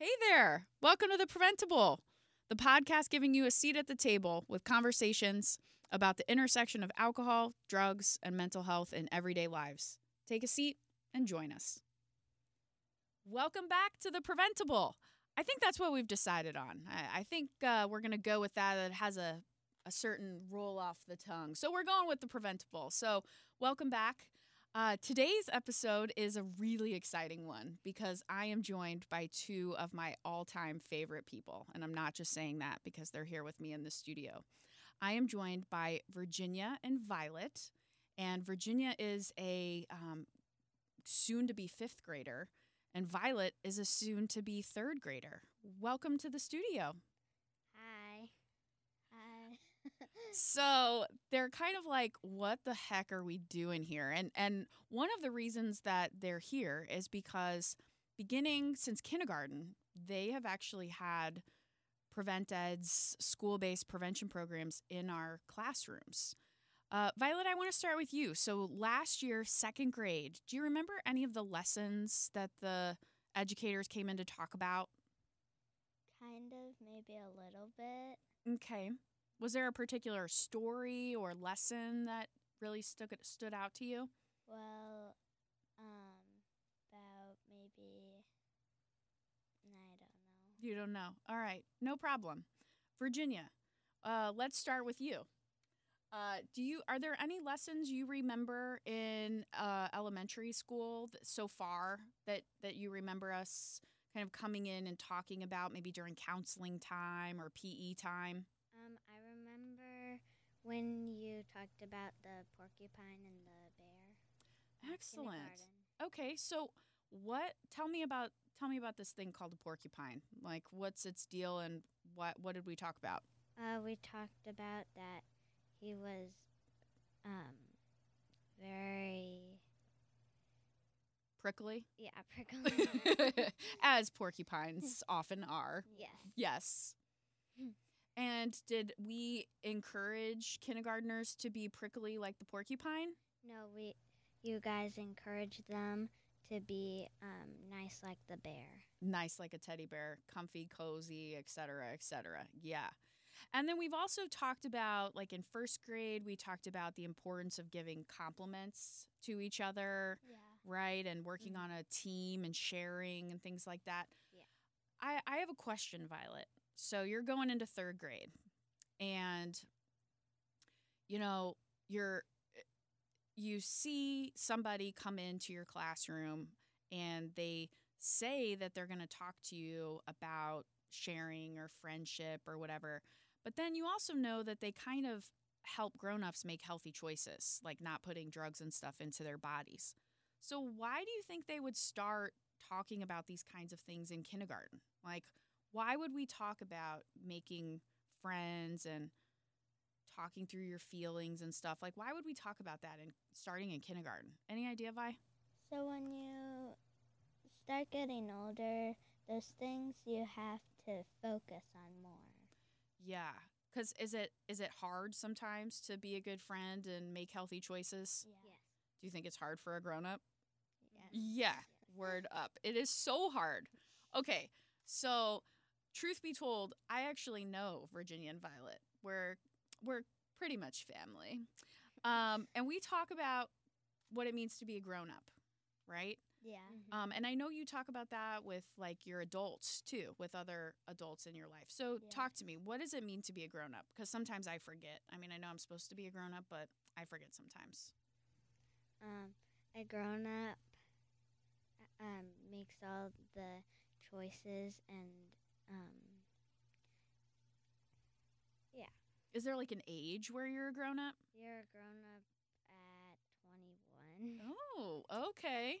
Hey there. Welcome to The Preventable, the podcast giving you a seat at the table with conversations about the intersection of alcohol, drugs, and mental health in everyday lives. Take a seat and join us. Welcome back to The Preventable. I think that's what we've decided on. I, I think uh, we're going to go with that. It has a, a certain roll off the tongue. So we're going with The Preventable. So, welcome back. Uh, today's episode is a really exciting one because I am joined by two of my all time favorite people. And I'm not just saying that because they're here with me in the studio. I am joined by Virginia and Violet. And Virginia is a um, soon to be fifth grader, and Violet is a soon to be third grader. Welcome to the studio. So they're kind of like what the heck are we doing here? And and one of the reasons that they're here is because beginning since kindergarten they have actually had prevent ed's school-based prevention programs in our classrooms. Uh, violet i want to start with you. So last year second grade do you remember any of the lessons that the educators came in to talk about? Kind of, maybe a little bit. okay was there a particular story or lesson that really stuck stood out to you Well, um, about maybe. I don't know. You don't know. All right, no problem. Virginia, uh, let's start with you. Uh, do you are there any lessons you remember in uh, elementary school th- so far that that you remember us kind of coming in and talking about maybe during counseling time or PE time? When you talked about the porcupine and the bear. Excellent. Okay, so what? Tell me about tell me about this thing called a porcupine. Like, what's its deal and what what did we talk about? Uh, we talked about that he was, um, very Prickly, yeah prickly. as porcupines often are. yes. Yes. And did we encourage kindergartners to be prickly like the porcupine? No, we, you guys encourage them to be um, nice like the bear. Nice like a teddy bear, comfy, cozy, etc., etc. Yeah. And then we've also talked about like in first grade, we talked about the importance of giving compliments to each other, Yeah. right? And working Mhm. on a team and sharing and things like that. Yeah. I, I have a question, Violet. So you're going into third grade and you know, you're you see somebody come into your classroom and they say that they're going to talk to you about sharing or friendship or whatever. But then you also know that they kind of help grown-ups make healthy choices, like not putting drugs and stuff into their bodies. So why do you think they would start talking about these kinds of things in kindergarten? Like why would we talk about making friends and talking through your feelings and stuff? Like why would we talk about that in starting in kindergarten? Any idea, Vi? So when you start getting older, those things you have to focus on more. Yeah. Cuz is it is it hard sometimes to be a good friend and make healthy choices? Yes. Do you think it's hard for a grown-up? Yes. Yeah, word up. It is so hard. Okay, so truth be told, I actually know Virginia and Violet. We're we're pretty much family, um, and we talk about what it means to be a grown up, right? Yeah. Um, and I know you talk about that with like your adults too, with other adults in your life. So Yeah. talk to me. What does it mean to be a grown up? Because sometimes I forget. I mean, I know I'm supposed to be a grown up, but I forget sometimes. Um, a grown up um, makes all the choices and um, yeah. Is there like an age where you're a grown up? you're a grown up at 21. Oh, okay.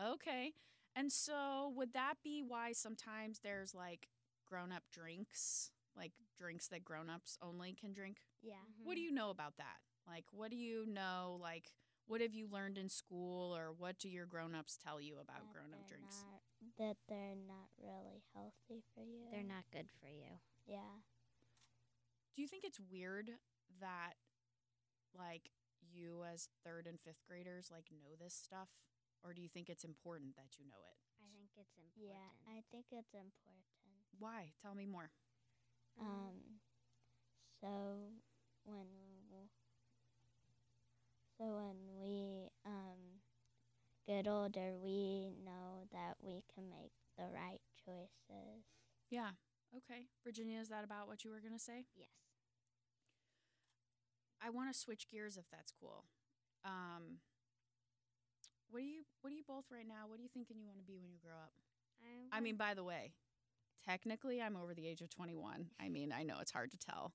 Okay. And so would that be why sometimes there's like grown up drinks, like drinks that grown ups only can drink? Yeah. What do you know about that? Like, what do you know? Like, what have you learned in school, or what do your grown ups tell you about That grown up drinks? not- that they're not really healthy for you. They're not good for you. Yeah. Do you think it's weird that, like, you as third and fifth graders, like, know this stuff? Or do you think it's important that you know it? I think it's important. Yeah, I think it's important. Why? Tell me more. Um, so when w- so when we um get older, we know that we can make the right choices. Yeah. Okay. Virginia, is that about what you were going to say? yes. I want to switch gears if that's cool. Um, what do you What do you both right now? What are you thinking you want to be when you grow up? I mean, by the way, technically, I'm over the age of 21. I mean, I know it's hard to tell,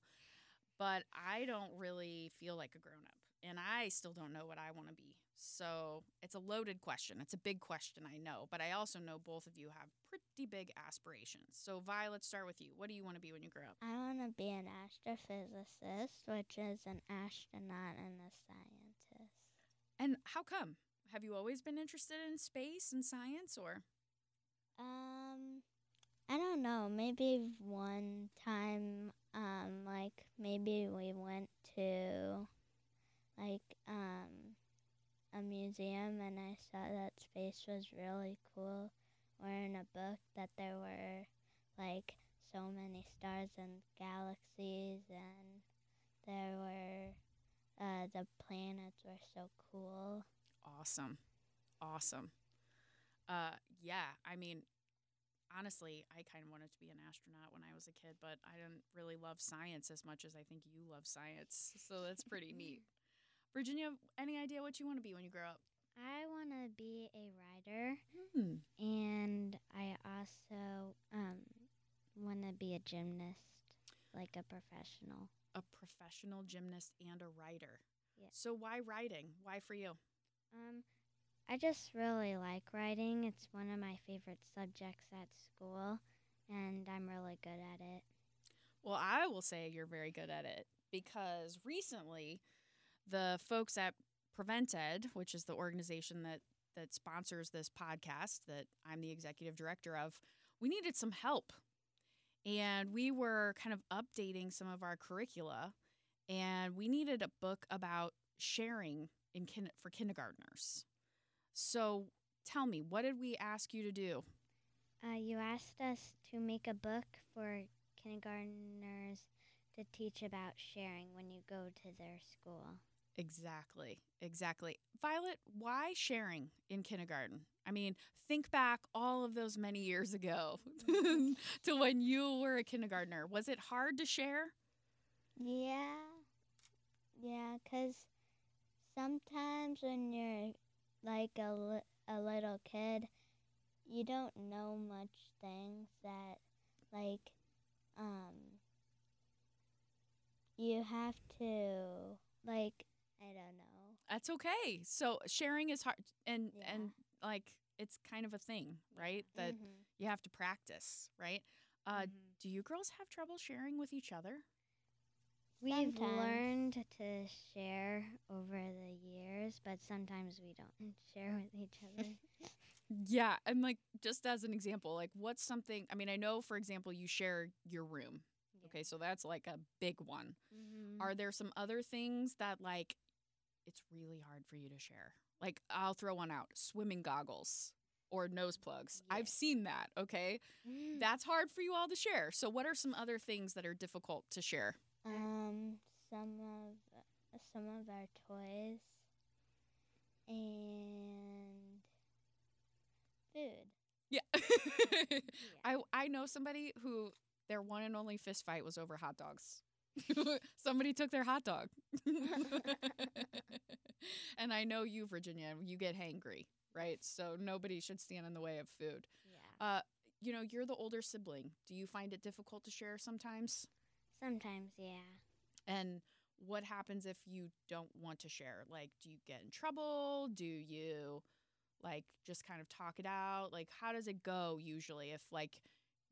but I don't really feel like a grown up, and I still don't know what I want to be. So it's a loaded question. It's a big question, I know, but I also know both of you have pretty big aspirations. So, Vi, let's start with you. What do you want to be when you grow up? I want to be an astrophysicist, which is an astronaut and a scientist. And how come? Have you always been interested in space and science, or? Um, I don't know. Maybe one time, um, like maybe we went to, like, um, a museum and I saw that was really cool. Or in a book that there were, like, so many stars and galaxies, and there were, uh, the planets were so cool. Awesome. Awesome. Uh, yeah, I mean, honestly, I kind of wanted to be an astronaut when I was a kid, but I didn't really love science as much as I think you love science. So that's pretty neat. Virginia, any idea what you want to be when you grow up? I want to be a writer, Hmm. and I also um, want to be a gymnast, like a professional. A professional gymnast and a writer. Yeah. So why writing? Why for you? Um, I just really like writing. It's one of my favorite subjects at school, and I'm really good at it. Well, I will say you're very good at it because recently the folks at Prevent Ed, which is the organization that that sponsors this podcast that I'm the executive director of, we needed some help. And we were kind of updating some of our curricula and we needed a book about sharing in kin- for kindergartners. So, tell me, what did we ask you to do? Uh, you asked us to make a book for kindergartners to teach about sharing when you go to their school. Exactly. Exactly. Violet, why sharing in kindergarten? I mean, think back all of those many years ago to when you were a kindergartner. Was it hard to share? Yeah. Yeah, cuz sometimes when you're like a, li- a little kid, you don't know much things that, like, um, you have to, like, I don't know. That's okay. So sharing is hard and Yeah. and like it's kind of a thing, right? That Mhm. you have to practice, right? Uh, Mhm. Do you girls have trouble sharing with each other? We've Sometimes. learned to share over the years, but sometimes we don't share with each other. Yeah, and like just as an example, like what's something? I mean, I know for example you share your room. Okay, so that's like a big one. Mhm. Are there some other things that like it's really hard for you to share? Like I'll throw one out: swimming goggles or nose plugs. I've seen that. Okay, Mm. that's hard for you all to share. So what are some other things that are difficult to share? Um, some of some of our toys and food. Yeah. Yeah. I I know somebody who their one and only fist fight was over hot dogs. somebody took their hot dog. and I know you, Virginia, you get hangry, right? So nobody should stand in the way of food. yeah. Uh, you know, you're the older sibling. Do you find it difficult to share sometimes? Sometimes, yeah. And what happens if you don't want to share? Like, do you get in trouble? Do you like just kind of talk it out? Like, how does it go usually if like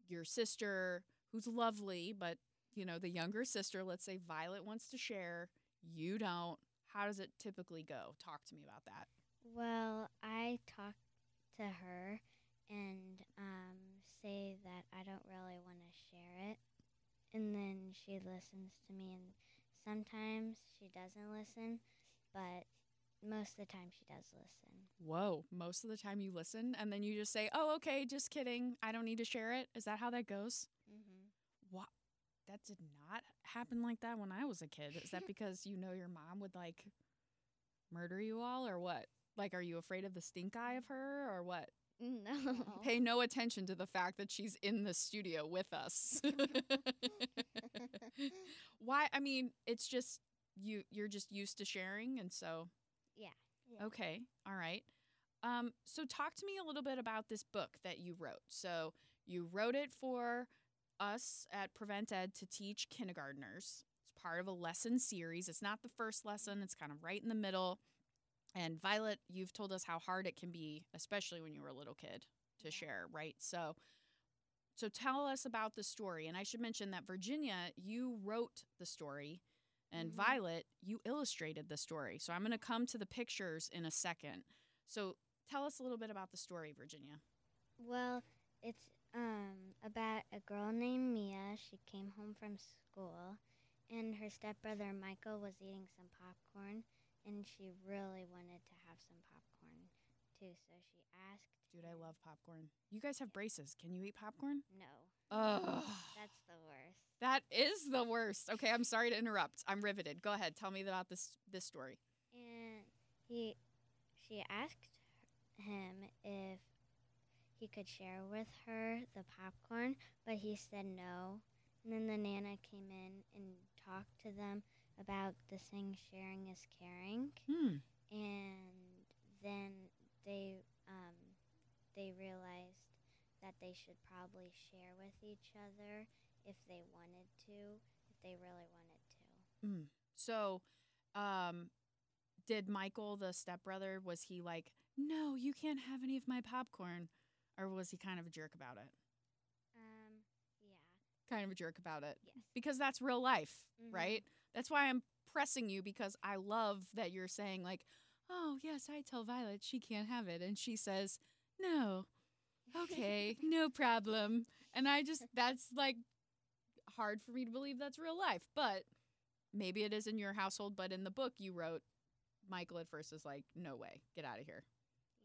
your sister, who's lovely, but you know, the younger sister, let's say Violet wants to share, you don't. How does it typically go? Talk to me about that. Well, I talk to her and um, say that I don't really want to share it. And then she listens to me, and sometimes she doesn't listen, but most of the time she does listen. Whoa, most of the time you listen and then you just say, "Oh, okay, just kidding. I don't need to share it." Is that how that goes? That did not happen like that when I was a kid. Is that because you know your mom would like murder you all or what? Like are you afraid of the stink eye of her or what? No. Pay no attention to the fact that she's in the studio with us. Why? I mean, it's just you you're just used to sharing and so Yeah. Yeah. Okay. All right. Um, so talk to me a little bit about this book that you wrote. So you wrote it for us at Prevent Ed to teach kindergartners. It's part of a lesson series. It's not the first lesson, it's kind of right in the middle. And Violet, you've told us how hard it can be, especially when you were a little kid, to Yeah. share, right? So so tell us about the story. And I should mention that Virginia, you wrote the story and Mhm. Violet, you illustrated the story. So I'm going to come to the pictures in a second. So tell us a little bit about the story, Virginia. Well, it's um about a girl named Mia. She came home from school, and her stepbrother Michael was eating some popcorn, and she really wanted to have some popcorn too. So she asked. Dude, I love popcorn. You guys have braces. Can you eat popcorn? No, Ugh. that's the worst. That is the worst. Okay, I'm sorry to interrupt. I'm riveted. Go ahead. Tell me about this this story. And he, she asked him if he could share with her the popcorn, but he said no. And then the nana came in and talked to them about the saying "sharing is caring," Hmm. and then they um, they realized that they should probably share with each other if they wanted to, if they really wanted to. Mm. So, um, did Michael, the stepbrother, was he like, no, you can't have any of my popcorn? Or was he kind of a jerk about it? Um, yeah. Kind of a jerk about it. Yes. Because that's real life, Mhm. right? That's why I'm pressing you because I love that you're saying, like, oh, yes, I tell Violet she can't have it. And she says, no, okay, no problem. And I just, that's like hard for me to believe that's real life. But maybe it is in your household. But in the book you wrote, Michael at first is like, no way, get out of here.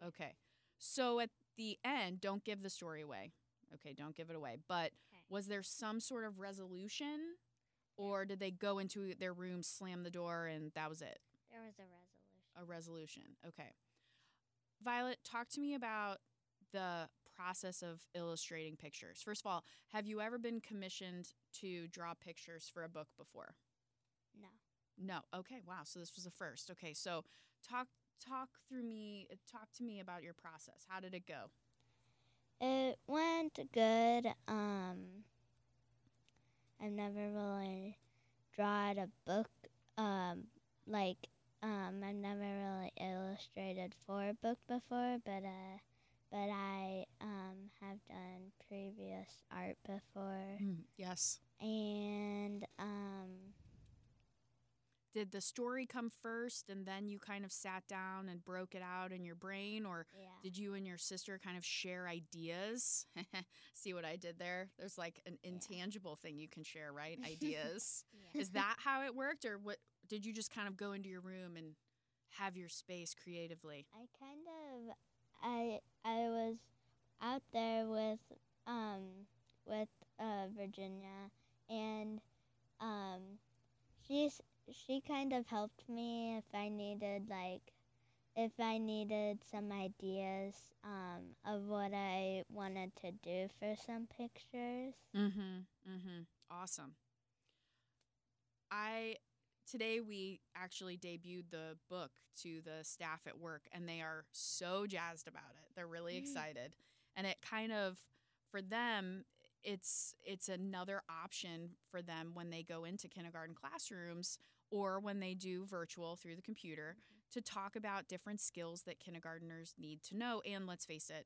Okay. So at the end, don't give the story away. Okay, don't give it away. But Okay. was there some sort of resolution? Or did they go into their room, slam the door, and that was it? There was a resolution. A resolution. Okay. Violet, talk to me about the process of illustrating pictures. First of all, have you ever been commissioned to draw pictures for a book before? No. No. Okay. Wow. So this was a first. Okay. So talk talk through me talk to me about your process. How did it go? It went good. Um, I've never really drawn a book. Um, like um, I've never really illustrated for a book before, but uh, but I um have done previous art before, yes. and um, Did the story come first and then you kind of sat down and broke it out in your brain or yeah. Did you and your sister kind of share ideas? See what I did there? There's like an Yeah. intangible thing you can share, right? Ideas. Yeah. Is that how it worked or what did you just kind of go into your room and have your space creatively? I kind of I I was out there with um with uh Virginia and um she's she kind of helped me if I needed like if I needed some ideas um of what I wanted to do for some pictures. Mhm. Mhm. Awesome. I today we actually debuted the book to the staff at work and they are so jazzed about it. They're really Mm. excited. And it kind of for them it's it's another option for them when they go into kindergarten classrooms or when they do virtual through the computer mm-hmm. to talk about different skills that kindergarteners need to know and let's face it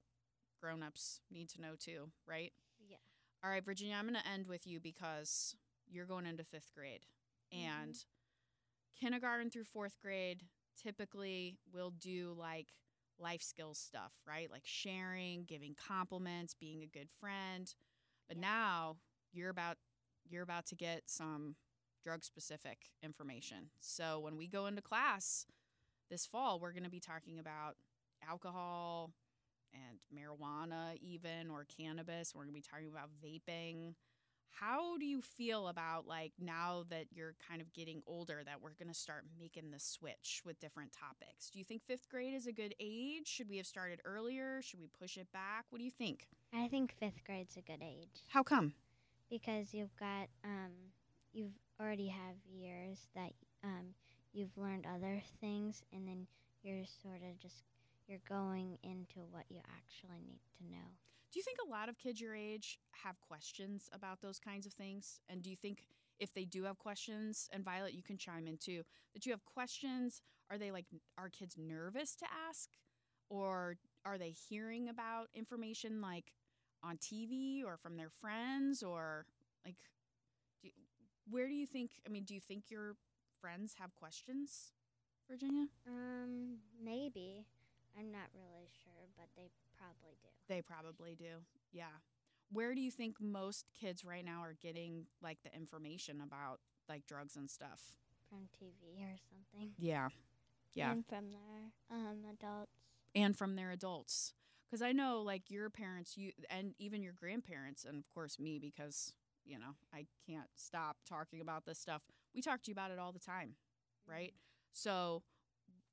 grown-ups need to know too, right? yeah. All right, Virginia, I'm going to end with you because you're going into fifth grade. Mm-hmm. And kindergarten through fourth grade typically will do like life skills stuff, right? Like sharing, giving compliments, being a good friend. But Yeah. now you're about you're about to get some drug specific information. So when we go into class, this fall, we're going to be talking about alcohol and marijuana, even or cannabis. We're going to be talking about vaping. How do you feel about like now that you're kind of getting older that we're going to start making the switch with different topics? Do you think fifth grade is a good age? Should we have started earlier? Should we push it back? What do you think? I think fifth grade's a good age How come? because you've got um, you've already have years that um, you've learned other things, and then you're sort of just you're going into what you actually need to know. Do you think a lot of kids your age have questions about those kinds of things? And do you think if they do have questions, and Violet, you can chime in too, that you have questions? Are they like, are kids nervous to ask? Or are they hearing about information like on TV or from their friends? Or like, do, where do you think, I mean, do you think your friends have questions, Virginia? Um, maybe I'm not really sure, but they probably do. They probably do. Yeah. Where do you think most kids right now are getting like the information about like drugs and stuff? from TV or something. Yeah. Yeah. And from their um, adults. And from their adults. Cuz I know like your parents you and even your grandparents and of course me because, you know, I can't stop talking about this stuff. We talk to you about it all the time, right? So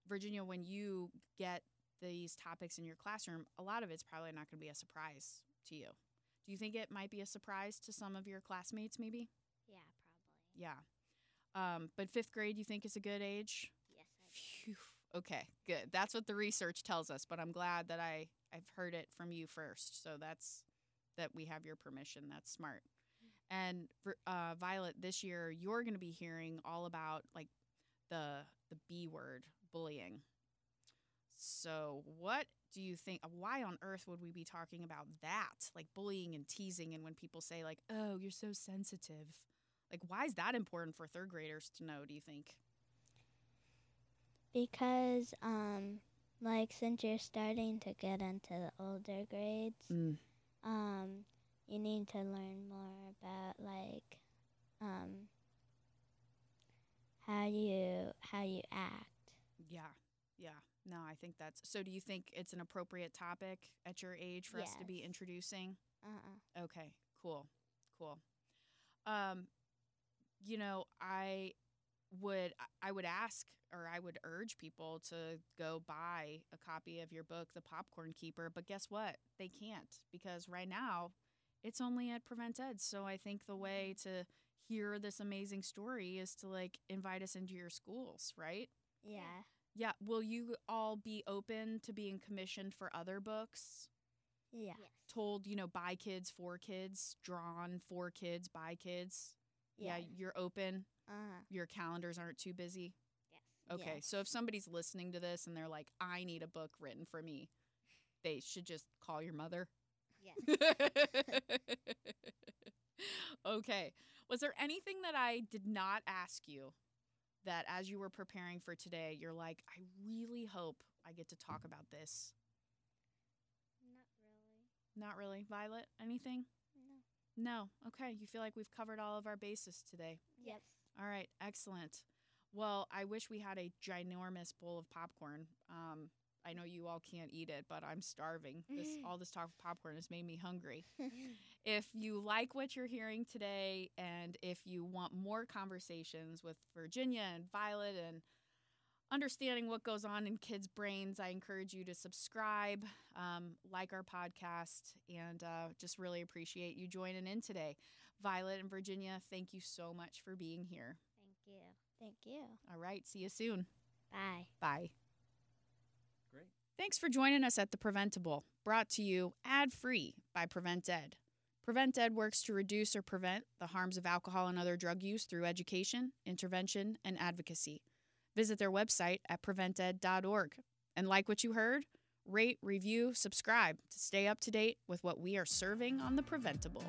Virginia when you get these topics in your classroom, a lot of it's probably not going to be a surprise to you. Do you think it might be a surprise to some of your classmates, maybe? Yeah, probably. Yeah. Um, but fifth grade, you think is a good age? Yes, I do. Phew. Okay, good. That's what the research tells us. But I'm glad that I I've heard it from you first. So that's that we have your permission. That's smart. And uh, Violet, this year you're going to be hearing all about like the the B word, bullying. So what do you think? Why on earth would we be talking about that? Like bullying and teasing, and when people say like, "Oh, you're so sensitive," like why is that important for third graders to know? Do you think? Because, um, like, since you're starting to get into the older grades, Mm. um, you need to learn more about, like, um, how you how you act. Yeah, yeah. No, I think that's. So, do you think it's an appropriate topic at your age for us to be Yes. introducing? Uh-uh. Okay, cool, cool. Um, you know, I would I would ask or I would urge people to go buy a copy of your book, The Popcorn Keeper. But guess what? They can't because right now it's only at Prevent Ed. So I think the way to hear this amazing story is to like invite us into your schools, right? Yeah. Yeah. Will you all be open to being commissioned for other books? Yeah. Yes. Told, you know, by kids, for kids, drawn for kids, by kids. Yeah, you're open. Uh-huh. Your calendars aren't too busy. Yes. Okay. Yes. So if somebody's listening to this and they're like, I need a book written for me, they should just call your mother. Yes. okay. Was there anything that I did not ask you that as you were preparing for today, you're like, I really hope I get to talk about this? Not really. Not really. Violet, anything? No. No. Okay. You feel like we've covered all of our bases today. Yep. All right. Excellent. Well, I wish we had a ginormous bowl of popcorn. Um, I know you all can't eat it, but I'm starving. This all this talk of popcorn has made me hungry. if you like what you're hearing today, and if you want more conversations with Virginia and Violet and understanding what goes on in kids' brains, I encourage you to subscribe, um, like our podcast, and uh, just really appreciate you joining in today. Violet and Virginia, thank you so much for being here. Thank you. Thank you. All right, see you soon. Bye. Bye. Thanks for joining us at The Preventable, brought to you ad free by Prevent Ed. Prevent Ed works to reduce or prevent the harms of alcohol and other drug use through education, intervention, and advocacy. Visit their website at prevented.org. And like what you heard, rate, review, subscribe to stay up to date with what we are serving on The Preventable.